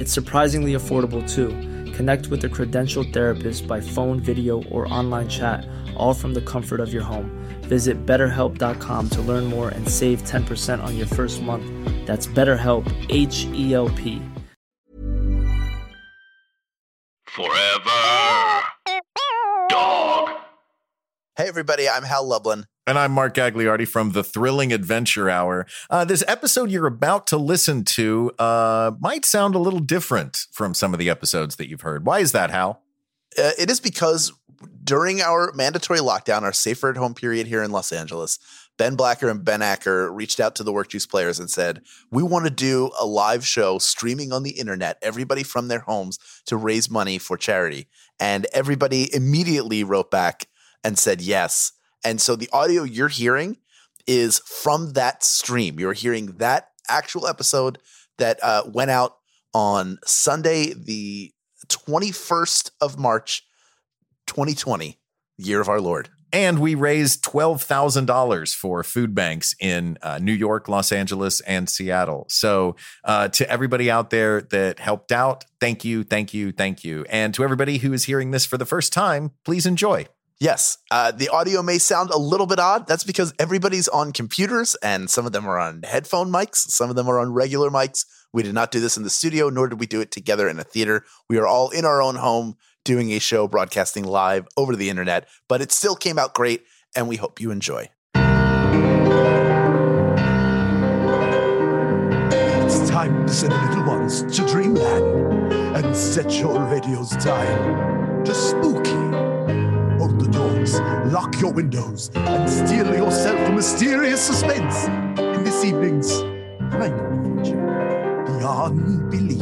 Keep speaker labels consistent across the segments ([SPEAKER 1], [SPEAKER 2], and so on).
[SPEAKER 1] It's surprisingly affordable too. Connect with a credentialed therapist by phone, video, or online chat, all from the comfort of your home. Visit betterhelp.com to learn more and save 10% on your first month. That's BetterHelp, H E L P.
[SPEAKER 2] Forever. Dog.
[SPEAKER 3] Hey, everybody, I'm Hal Lublin.
[SPEAKER 4] And I'm Mark Gagliardi from the Thrilling Adventure Hour. Uh, this episode you're about to listen to uh, might sound a little different from some of the episodes that you've heard. Why is that, Hal?
[SPEAKER 3] Uh, it is because during our mandatory lockdown, our safer at home period here in Los Angeles, Ben Blacker and Ben Acker reached out to the Workjuice players and said, We want to do a live show streaming on the internet, everybody from their homes to raise money for charity. And everybody immediately wrote back and said yes. And so the audio you're hearing is from that stream. You're hearing that actual episode that uh, went out on Sunday, the 21st of March, 2020, year of our Lord.
[SPEAKER 4] And we raised $12,000 for food banks in uh, New York, Los Angeles, and Seattle. So, uh, to everybody out there that helped out, thank you, thank you, thank you. And to everybody who is hearing this for the first time, please enjoy.
[SPEAKER 3] Yes, uh, the audio may sound a little bit odd. That's because everybody's on computers and some of them are on headphone mics, some of them are on regular mics. We did not do this in the studio, nor did we do it together in a theater. We are all in our own home doing a show broadcasting live over the internet, but it still came out great and we hope you enjoy.
[SPEAKER 5] It's time to send the little ones to dreamland and set your radio's dial to spooky. Hold the doors, lock your windows, and steel yourself a mysterious suspense in this evening's final feature, Beyond Belief.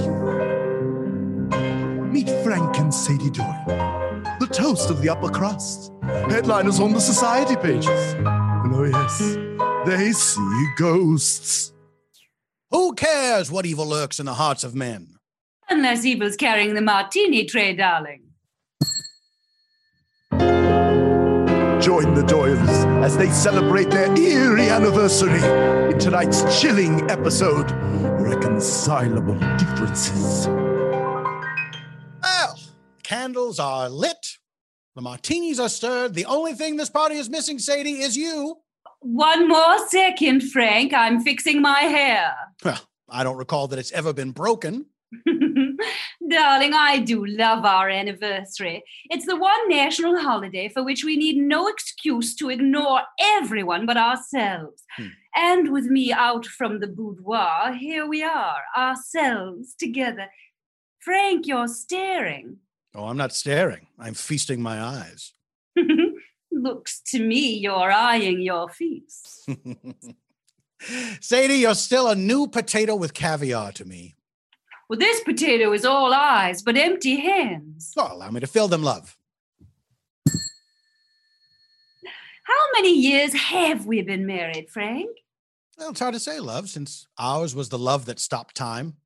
[SPEAKER 5] Meet Frank and Sadie Doyle, the toast of the upper crust, headliners on the society pages. And oh, yes, they see ghosts.
[SPEAKER 6] Who cares what evil lurks in the hearts of men?
[SPEAKER 7] Unless evil's carrying the martini tray, darling.
[SPEAKER 5] Join the Doyles as they celebrate their eerie anniversary in tonight's chilling episode Reconcilable Differences.
[SPEAKER 6] Well, candles are lit, the martinis are stirred. The only thing this party is missing, Sadie, is you.
[SPEAKER 7] One more second, Frank. I'm fixing my hair.
[SPEAKER 6] Well, I don't recall that it's ever been broken.
[SPEAKER 7] Darling, I do love our anniversary. It's the one national holiday for which we need no excuse to ignore everyone but ourselves.
[SPEAKER 6] Hmm.
[SPEAKER 7] And with me out from the boudoir, here we are, ourselves together. Frank, you're staring.
[SPEAKER 6] Oh, I'm not staring. I'm feasting my eyes.
[SPEAKER 7] Looks to me you're eyeing your feast.
[SPEAKER 6] Sadie, you're still a new potato with caviar to me.
[SPEAKER 7] Well, this potato is all eyes but empty hands.
[SPEAKER 6] Oh, allow me to fill them, love.
[SPEAKER 7] How many years have we been married, Frank?
[SPEAKER 6] Well, it's hard to say, love, since ours was the love that stopped time.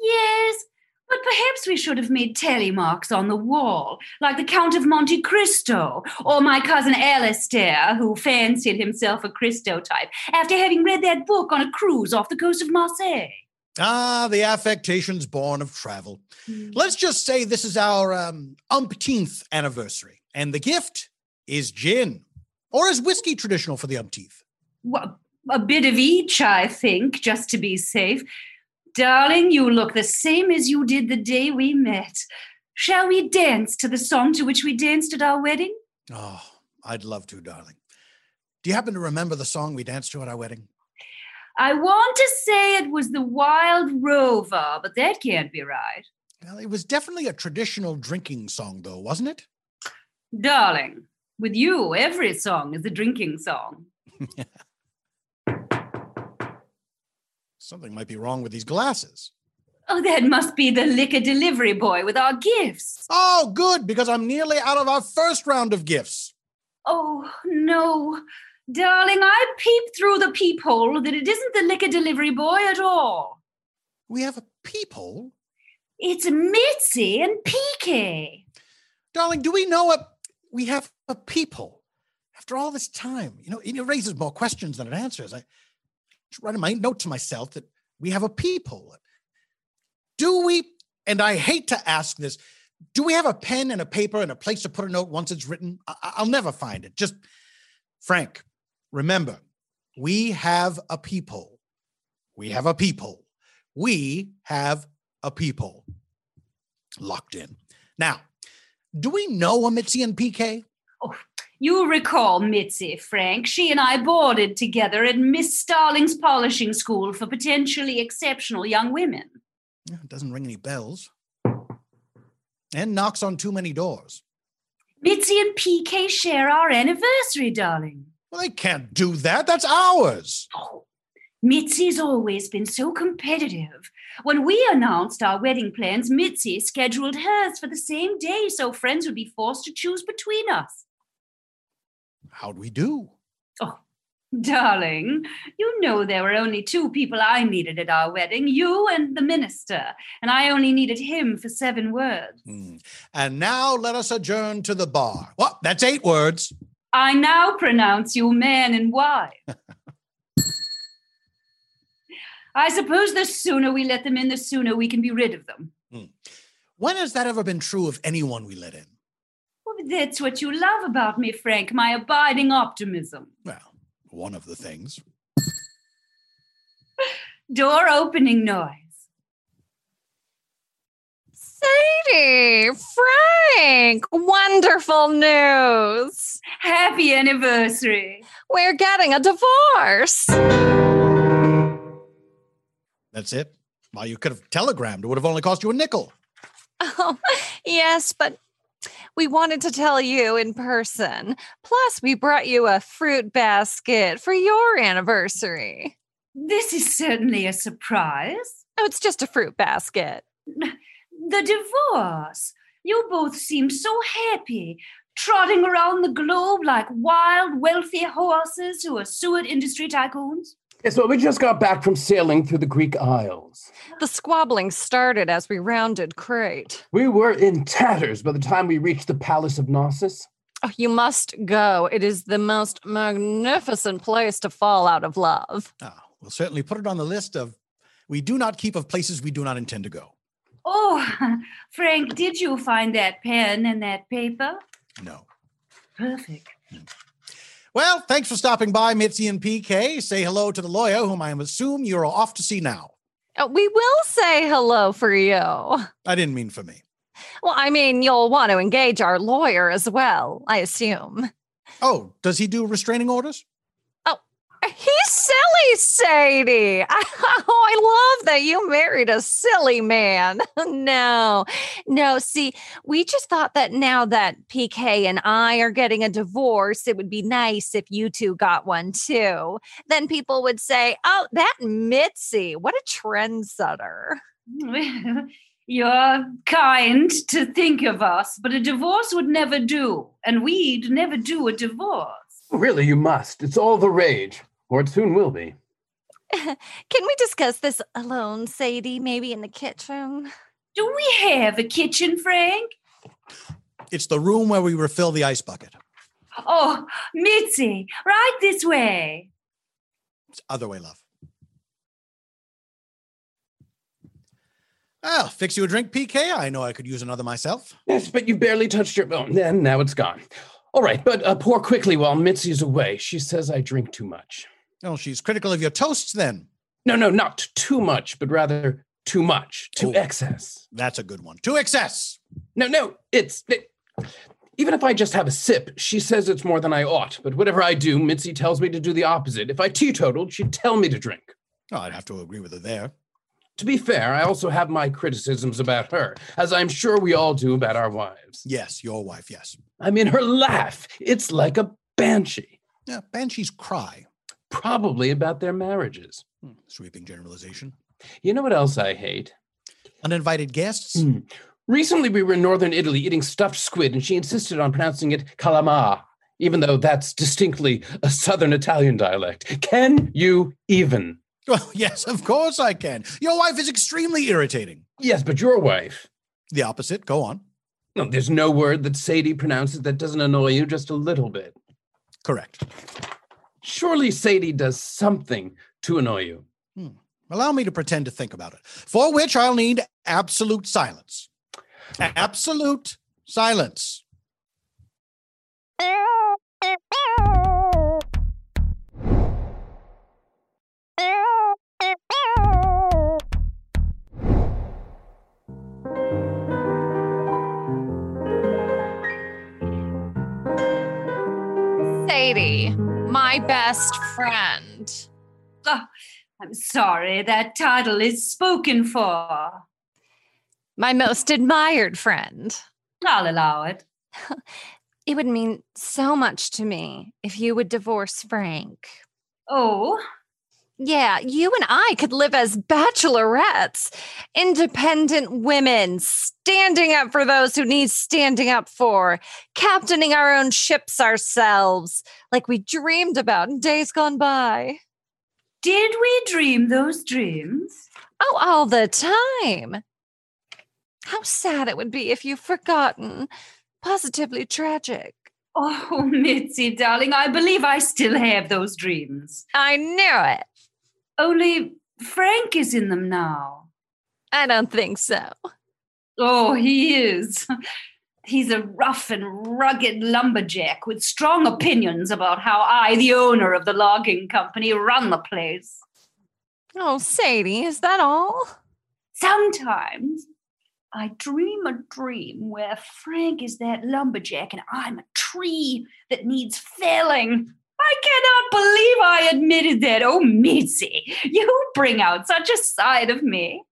[SPEAKER 7] Yes, but perhaps we should have made telemarks on the wall, like the Count of Monte Cristo, or my cousin Alistair, who fancied himself a Cristo type after having read that book on a cruise off the coast of Marseille.
[SPEAKER 6] Ah, the affectations born of travel. Let's just say this is our um, umpteenth anniversary, and the gift is gin. Or is whiskey traditional for the umpteenth?
[SPEAKER 7] Well, a bit of each, I think, just to be safe. Darling, you look the same as you did the day we met. Shall we dance to the song to which we danced at our wedding?
[SPEAKER 6] Oh, I'd love to, darling. Do you happen to remember the song we danced to at our wedding?
[SPEAKER 7] I want to say it was the Wild Rover, but that can't be right.
[SPEAKER 6] Well, it was definitely a traditional drinking song, though, wasn't it?
[SPEAKER 7] Darling, with you, every song is a drinking song.
[SPEAKER 6] Something might be wrong with these glasses.
[SPEAKER 7] Oh, that must be the liquor delivery boy with our gifts.
[SPEAKER 6] Oh, good, because I'm nearly out of our first round of gifts.
[SPEAKER 7] Oh, no. Darling, I peeped through the peephole that it isn't the liquor delivery boy at all.
[SPEAKER 6] We have a peephole?
[SPEAKER 7] It's Mitzi and PK.
[SPEAKER 6] Darling, do we know a we have a peephole? After all this time, you know, it raises more questions than it answers. I write in my note to myself that we have a peephole. Do we, and I hate to ask this, do we have a pen and a paper and a place to put a note once it's written? I- I'll never find it. Just, Frank, remember, we have a people. We have a people. We have a people Locked in. Now, do we know a Mitzi and PK?
[SPEAKER 7] Oh, You recall Mitzi, Frank. She and I boarded together at Miss Starling's polishing school for potentially exceptional young women.
[SPEAKER 6] Yeah, It doesn't ring any bells. And knocks on too many doors.
[SPEAKER 7] Mitzi and PK share our anniversary, darling.
[SPEAKER 6] Well, they can't do that. That's ours.
[SPEAKER 7] Oh, Mitzi's always been so competitive. When we announced our wedding plans, Mitzi scheduled hers for the same day so friends would be forced to choose between us.
[SPEAKER 6] How'd we do?
[SPEAKER 7] Oh, darling, you know there were only two people I needed at our wedding you and the minister, and I only needed him for seven words.
[SPEAKER 6] Hmm. And now let us adjourn to the bar. Well, that's eight words.
[SPEAKER 7] I now pronounce you man and wife. I suppose the sooner we let them in, the sooner we can be rid of them. Hmm.
[SPEAKER 6] When has that ever been true of anyone we let in?
[SPEAKER 7] Well, that's what you love about me, Frank, my abiding optimism.
[SPEAKER 6] Well, one of the things.
[SPEAKER 7] Door opening noise.
[SPEAKER 8] Sadie, Frank, wonderful news.
[SPEAKER 7] Happy anniversary.
[SPEAKER 8] We're getting a divorce.
[SPEAKER 6] That's it. Well, you could have telegrammed. It would have only cost you a nickel.
[SPEAKER 8] Oh, yes, but we wanted to tell you in person. Plus, we brought you a fruit basket for your anniversary.
[SPEAKER 7] This is certainly a surprise.
[SPEAKER 8] Oh, it's just a fruit basket.
[SPEAKER 7] The divorce. You both seem so happy, trotting around the globe like wild, wealthy horses who are Seward industry tycoons.
[SPEAKER 9] Yes, well, we just got back from sailing through the Greek Isles.
[SPEAKER 8] The squabbling started as we rounded Crete.
[SPEAKER 9] We were in tatters by the time we reached the Palace of Knossos.
[SPEAKER 8] Oh, you must go. It is the most magnificent place to fall out of love.
[SPEAKER 6] Ah, we'll certainly put it on the list of we do not keep of places we do not intend to go.
[SPEAKER 7] Oh, Frank, did you find that pen and that paper?
[SPEAKER 6] No.
[SPEAKER 7] Perfect.
[SPEAKER 6] Well, thanks for stopping by, Mitzi and PK. Say hello to the lawyer, whom I assume you're off to see now.
[SPEAKER 8] Uh, We will say hello for you.
[SPEAKER 6] I didn't mean for me.
[SPEAKER 8] Well, I mean, you'll want to engage our lawyer as well, I assume.
[SPEAKER 6] Oh, does he do restraining orders?
[SPEAKER 8] He's silly, Sadie. Oh, I love that you married a silly man. no, no. See, we just thought that now that PK and I are getting a divorce, it would be nice if you two got one too. Then people would say, oh, that Mitzi, what a trendsetter.
[SPEAKER 7] Well, you're kind to think of us, but a divorce would never do, and we'd never do a divorce.
[SPEAKER 9] Really, you must. It's all the rage, or it soon will be.
[SPEAKER 8] Can we discuss this alone, Sadie? Maybe in the kitchen?
[SPEAKER 7] Do we have a kitchen, Frank?
[SPEAKER 6] It's the room where we refill the ice bucket.
[SPEAKER 7] Oh, Mitzi, right this way.
[SPEAKER 6] It's other way, love. I'll fix you a drink, PK. I know I could use another myself.
[SPEAKER 9] Yes, but you barely touched your bone. And now it's gone. All right, but uh, pour quickly while Mitzi's away. She says I drink too much.
[SPEAKER 6] Oh, she's critical of your toasts then.
[SPEAKER 9] No, no, not too much, but rather too much, to
[SPEAKER 6] Oh.
[SPEAKER 9] excess.
[SPEAKER 6] That's a good one. To excess.
[SPEAKER 9] No, no, it's. It, even if I just have a sip, she says it's more than I ought. But whatever I do, Mitzi tells me to do the opposite. If I teetotaled, she'd tell me to drink.
[SPEAKER 6] Oh, I'd have to agree with her there.
[SPEAKER 9] To be fair, I also have my criticisms about her, as I'm sure we all do about our wives.
[SPEAKER 6] Yes, your wife, yes.
[SPEAKER 9] I mean, her laugh, it's like a banshee.
[SPEAKER 6] Yeah, banshees cry.
[SPEAKER 9] Probably about their marriages.
[SPEAKER 6] Hmm, Sweeping generalization.
[SPEAKER 9] You know what else I hate?
[SPEAKER 6] Uninvited guests?
[SPEAKER 9] Hmm. Recently, we were in northern Italy eating stuffed squid, and she insisted on pronouncing it calamar, even though that's distinctly a southern Italian dialect. Can you even?
[SPEAKER 6] Well, yes, of course I can. Your wife is extremely irritating.
[SPEAKER 9] Yes, but your wife.
[SPEAKER 6] The opposite. Go on.
[SPEAKER 9] No, there's no word that Sadie pronounces that doesn't annoy you just a little bit.
[SPEAKER 6] Correct.
[SPEAKER 9] Surely Sadie does something to annoy you. Hmm.
[SPEAKER 6] Allow me to pretend to think about it, for which I'll need absolute silence. Absolute silence.
[SPEAKER 8] Sadie, my best friend.
[SPEAKER 7] Oh, I'm sorry, that title is spoken for.
[SPEAKER 8] My most admired friend.
[SPEAKER 7] I'll allow it.
[SPEAKER 8] It would mean so much to me if you would divorce Frank.
[SPEAKER 7] Oh,
[SPEAKER 8] Yeah, you and I could live as bachelorettes, independent women, standing up for those who need standing up for, captaining our own ships ourselves, like we dreamed about in days gone by.
[SPEAKER 7] did we dream those dreams?
[SPEAKER 8] Oh, all the time. How sad it would be if you've forgotten. Positively tragic.
[SPEAKER 7] Oh, Mitzi, darling, I believe I still have those dreams.
[SPEAKER 8] I knew it.
[SPEAKER 7] Only Frank is in them now.
[SPEAKER 8] I don't think so.
[SPEAKER 7] Oh, he is. He's a rough and rugged lumberjack with strong opinions about how I, the owner of the logging company, run the place.
[SPEAKER 8] Oh, Sadie, is that all?
[SPEAKER 7] Sometimes I dream a dream where Frank is that lumberjack and I'm a tree that needs felling. I cannot believe I admitted that. Oh, Mitzi, you bring out such a side of me.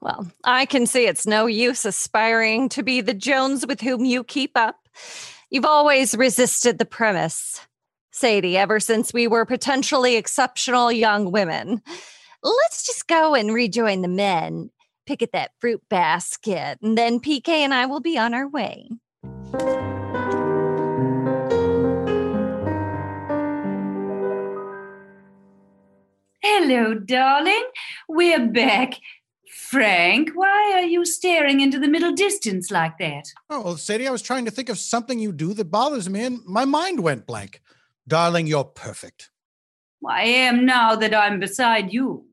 [SPEAKER 8] Well, I can see it's no use aspiring to be the Jones with whom you keep up. You've always resisted the premise, Sadie, ever since we were potentially exceptional young women. Let's just go and rejoin the men, pick at that fruit basket, and then PK and I will be on our way.
[SPEAKER 7] Hello, darling. We're back. Frank, why are you staring into the middle distance like that?
[SPEAKER 6] Oh, Sadie, I was trying to think of something you do that bothers me, and my mind went blank. Darling, you're perfect.
[SPEAKER 7] I am now that I'm beside you.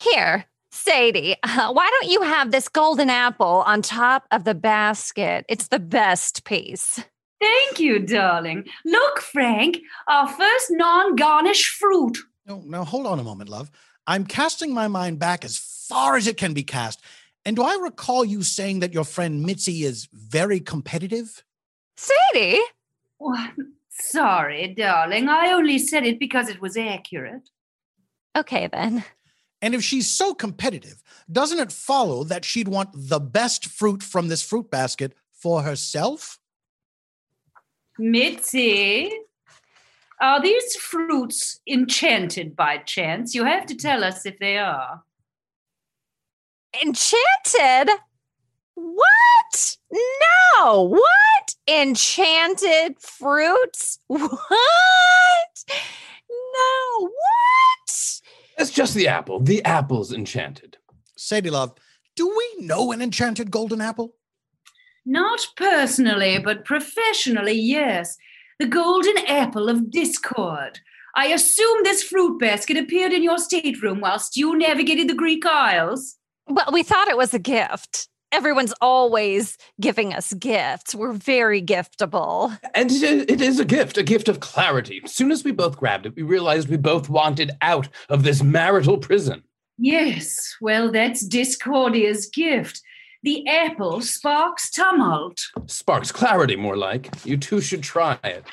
[SPEAKER 8] Here, Sadie, uh, why don't you have this golden apple on top of the basket? It's the best piece.
[SPEAKER 7] Thank you, darling. Look, Frank, our first non garnish fruit.
[SPEAKER 6] No, now hold on a moment, love. I'm casting my mind back as far as it can be cast. And do I recall you saying that your friend Mitzi is very competitive?
[SPEAKER 8] Sadie?
[SPEAKER 7] Well, sorry, darling. I only said it because it was accurate.
[SPEAKER 8] Okay, then.
[SPEAKER 6] And if she's so competitive, doesn't it follow that she'd want the best fruit from this fruit basket for herself?
[SPEAKER 7] Mitzi, are these fruits enchanted by chance? You have to tell us if they are.
[SPEAKER 8] Enchanted? What? No. What? Enchanted fruits? What? No. What?
[SPEAKER 9] It's just the apple. The apple's enchanted.
[SPEAKER 6] Sadie, love, do we know an enchanted golden apple?
[SPEAKER 7] Not personally, but professionally, yes. The golden apple of discord. I assume this fruit basket appeared in your stateroom whilst you navigated the Greek Isles.
[SPEAKER 8] Well, we thought it was a gift. Everyone's always giving us gifts. We're very giftable.
[SPEAKER 9] And it it is a gift, a gift of clarity. As soon as we both grabbed it, we realized we both wanted out of this marital prison.
[SPEAKER 7] Yes, well, that's Discordia's gift. The apple sparks tumult.
[SPEAKER 9] Sparks clarity, more like. You two should try it.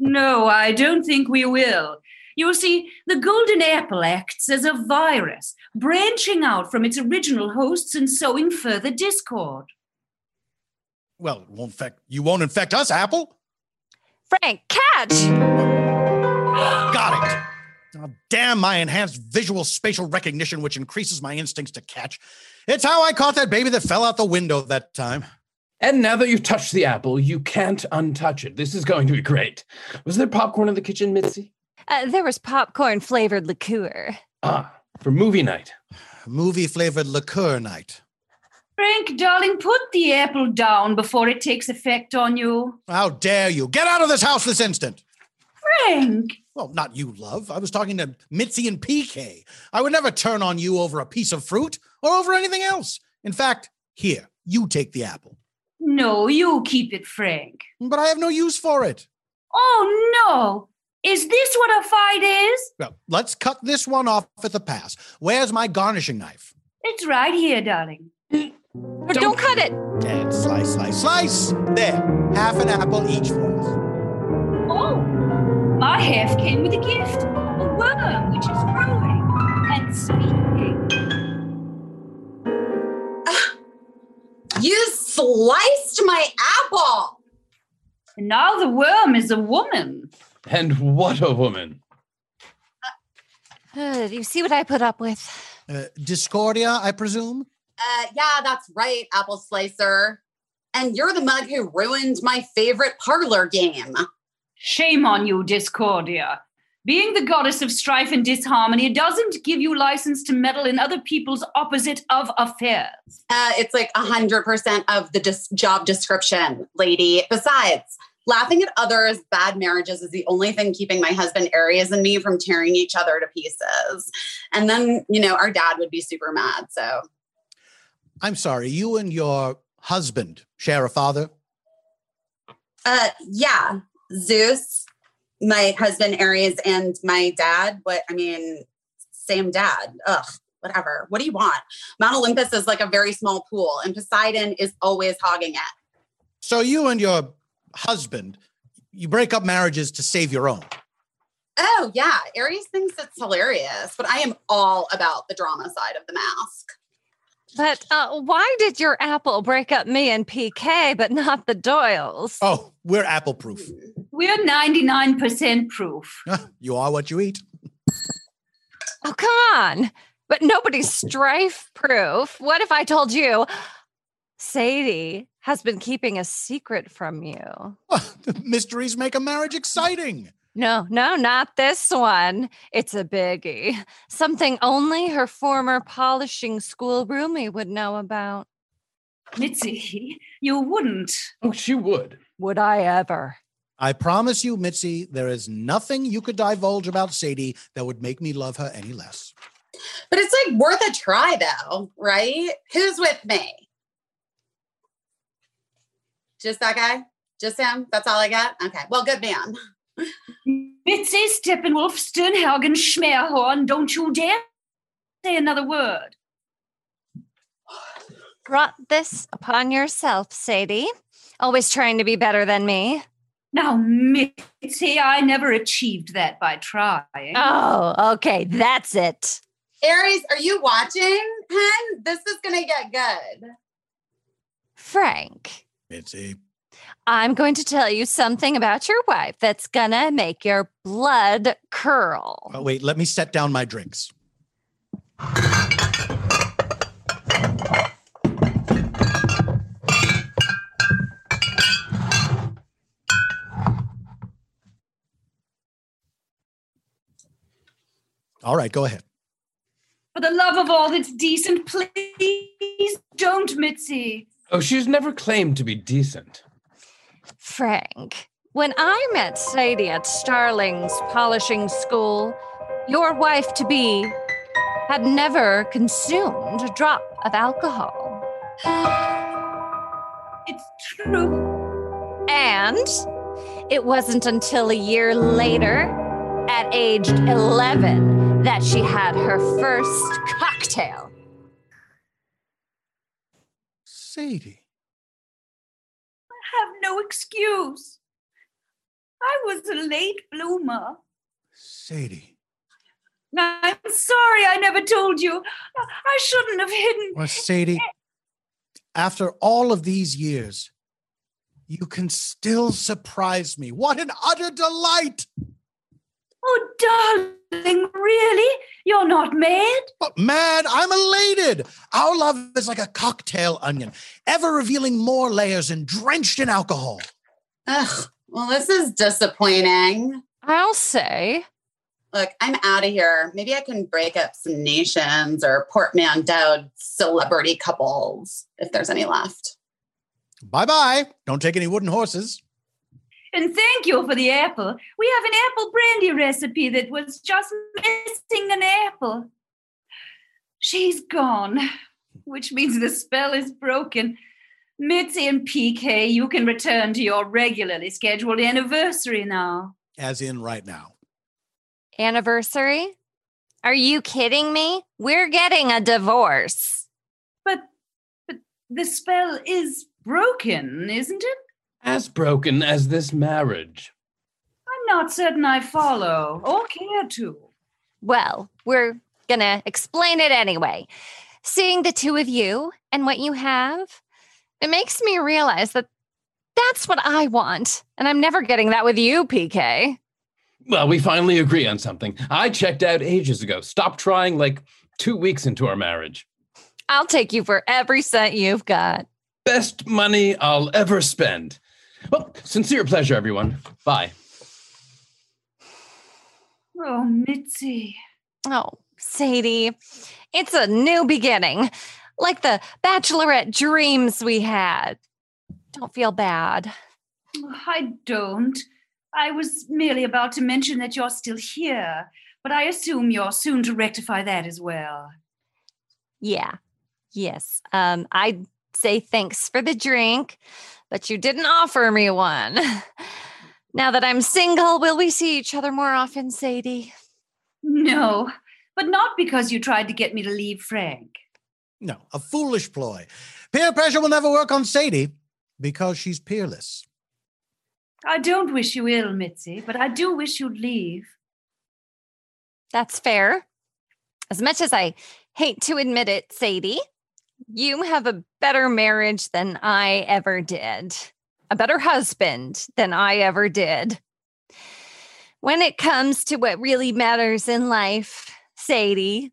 [SPEAKER 7] No, I don't think we will. You see, the golden apple acts as a virus, branching out from its original hosts and sowing further discord.
[SPEAKER 6] Well, it won't infect, you won't infect us, Apple.
[SPEAKER 8] Frank, catch!
[SPEAKER 6] Got it. Oh, damn my enhanced visual spatial recognition, which increases my instincts to catch. It's how I caught that baby that fell out the window that time.
[SPEAKER 9] And now that you've touched the apple, you can't untouch it. This is going to be great. Was there popcorn in the kitchen, Mitzi?
[SPEAKER 8] Uh, there was popcorn flavored liqueur.
[SPEAKER 9] Ah, for movie night.
[SPEAKER 6] Movie flavored liqueur night.
[SPEAKER 7] Frank, darling, put the apple down before it takes effect on you.
[SPEAKER 6] How dare you? Get out of this house this instant.
[SPEAKER 7] Frank!
[SPEAKER 6] Well, not you, love. I was talking to Mitzi and PK. I would never turn on you over a piece of fruit or over anything else. In fact, here, you take the apple.
[SPEAKER 7] No, you keep it, Frank.
[SPEAKER 6] But I have no use for it.
[SPEAKER 7] Oh, no. Is this what a fight is?
[SPEAKER 6] Well, let's cut this one off at the pass. Where's my garnishing knife?
[SPEAKER 7] It's right here, darling.
[SPEAKER 8] But don't, cut it.
[SPEAKER 6] And slice, slice, slice. There, half an apple each for us.
[SPEAKER 7] Oh, my half came with a gift a worm which is growing and speaking.
[SPEAKER 10] Sliced my apple.
[SPEAKER 7] And now the worm is a woman.
[SPEAKER 9] And what a woman.
[SPEAKER 8] Uh, do you see what I put up with?
[SPEAKER 6] Uh, Discordia, I presume?
[SPEAKER 10] Uh, yeah, that's right, Apple Slicer. And you're the mug who ruined my favorite parlor game.
[SPEAKER 7] Shame on you, Discordia. Being the goddess of strife and disharmony doesn't give you license to meddle in other people's opposite of affairs.
[SPEAKER 10] Uh, it's like 100% of the dis- job description, lady. Besides, laughing at others' bad marriages is the only thing keeping my husband Ares and me from tearing each other to pieces. And then, you know, our dad would be super mad. So
[SPEAKER 6] I'm sorry, you and your husband share a father?
[SPEAKER 10] Uh, yeah, Zeus, my husband Ares, and my dad. But I mean, same dad. Ugh, whatever. What do you want? Mount Olympus is like a very small pool, and Poseidon is always hogging it.
[SPEAKER 6] So you and your husband, you break up marriages to save your own.
[SPEAKER 10] Oh yeah, Ares thinks it's hilarious, but I am all about the drama side of the mask.
[SPEAKER 8] But uh, why did your apple break up me and PK, but not the Doyles?
[SPEAKER 6] Oh, we're apple proof.
[SPEAKER 7] We're 99% proof.
[SPEAKER 6] You are what you eat.
[SPEAKER 8] Oh, come on. But nobody's strife proof. What if I told you Sadie has been keeping a secret from you?
[SPEAKER 6] Mysteries make a marriage exciting.
[SPEAKER 8] No, no, not this one. It's a biggie. Something only her former polishing school roomie would know about.
[SPEAKER 7] Mitzi, you wouldn't.
[SPEAKER 9] Oh, she would.
[SPEAKER 8] Would I ever?
[SPEAKER 6] I promise you, Mitzi, there is nothing you could divulge about Sadie that would make me love her any less.
[SPEAKER 10] But it's like worth a try, though, right? Who's with me? Just that guy? Just him? That's all I got? Okay. Well, good man.
[SPEAKER 7] Mitzi Steppenwolf, Sternhagen, Schmerhorn, don't you dare say another word.
[SPEAKER 8] Brought this upon yourself, Sadie. Always trying to be better than me.
[SPEAKER 7] Now, Mitzi, I never achieved that by trying.
[SPEAKER 8] Oh, okay. That's it.
[SPEAKER 10] Ares, are you watching? Hun, this is going to get good.
[SPEAKER 8] Frank,
[SPEAKER 6] Mitzi.
[SPEAKER 8] I'm going to tell you something about your wife that's gonna make your blood curl.
[SPEAKER 6] Oh, wait, let me set down my drinks. All right, go ahead.
[SPEAKER 7] For the love of all that's decent, please don't, Mitzi.
[SPEAKER 9] Oh, she's never claimed to be decent.
[SPEAKER 8] Frank, When I met Sadie at Starling's polishing school, your wife to be had never consumed a drop of alcohol.
[SPEAKER 7] It's true.
[SPEAKER 8] And it wasn't until a year later, at age 11, that she had her first cocktail.
[SPEAKER 6] Sadie.
[SPEAKER 7] No excuse. I was a late bloomer.
[SPEAKER 6] Sadie.
[SPEAKER 7] I'm sorry I never told you. I I shouldn't have hidden.
[SPEAKER 6] Well, Sadie, after all of these years, you can still surprise me. What an utter delight!
[SPEAKER 7] Oh, darling, really? You're not mad?
[SPEAKER 6] But mad, I'm elated. Our love is like a cocktail onion, ever revealing more layers and drenched in alcohol.
[SPEAKER 10] Ugh. Well, this is disappointing.
[SPEAKER 8] I'll say.
[SPEAKER 10] Look, I'm out of here. Maybe I can break up some nations or portmanteau celebrity couples if there's any left.
[SPEAKER 6] Bye bye. Don't take any wooden horses.
[SPEAKER 7] And thank you for the apple. We have an apple brandy recipe that was just missing an apple. She's gone, which means the spell is broken. Mitzi and PK, you can return to your regularly scheduled anniversary now.
[SPEAKER 6] As in right now.
[SPEAKER 8] Anniversary? Are you kidding me? We're getting a divorce.
[SPEAKER 7] But but the spell is broken, isn't it?
[SPEAKER 9] As broken as this marriage.
[SPEAKER 7] I'm not certain I follow or care to.
[SPEAKER 8] Well, we're gonna explain it anyway. Seeing the two of you and what you have, it makes me realize that that's what I want. And I'm never getting that with you, PK.
[SPEAKER 9] Well, we finally agree on something. I checked out ages ago. Stop trying like two weeks into our marriage.
[SPEAKER 8] I'll take you for every cent you've got.
[SPEAKER 9] Best money I'll ever spend. Well, sincere pleasure, everyone. Bye.
[SPEAKER 7] Oh, Mitzi.
[SPEAKER 8] Oh, Sadie, it's a new beginning, like the bachelorette dreams we had. Don't feel bad.
[SPEAKER 7] I don't. I was merely about to mention that you're still here, but I assume you're soon to rectify that as well.
[SPEAKER 8] Yeah. Yes. Um, I'd say thanks for the drink, but you didn't offer me one. Now that I'm single, will we see each other more often, Sadie?
[SPEAKER 7] No, but not because you tried to get me to leave Frank.
[SPEAKER 6] No, a foolish ploy. Peer pressure will never work on Sadie because she's peerless.
[SPEAKER 7] I don't wish you ill, Mitzi, but I do wish you'd leave.
[SPEAKER 8] That's fair. As much as I hate to admit it, Sadie, you have a better marriage than I ever did, a better husband than I ever did. When it comes to what really matters in life, Sadie,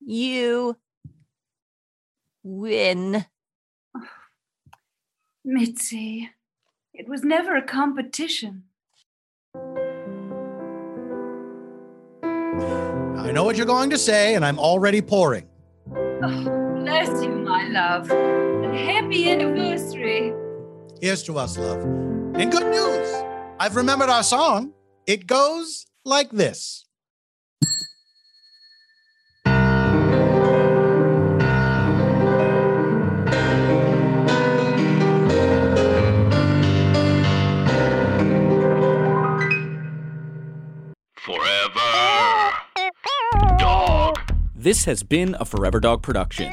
[SPEAKER 8] you win.
[SPEAKER 7] Mitzi, it was never a competition.
[SPEAKER 6] I know what you're going to say, and I'm already pouring.
[SPEAKER 7] Bless you, my love. And happy anniversary.
[SPEAKER 6] Here's to us, love. And good news I've remembered our song. It goes like this.
[SPEAKER 2] Forever. Dog.
[SPEAKER 11] This has been a Forever Dog production.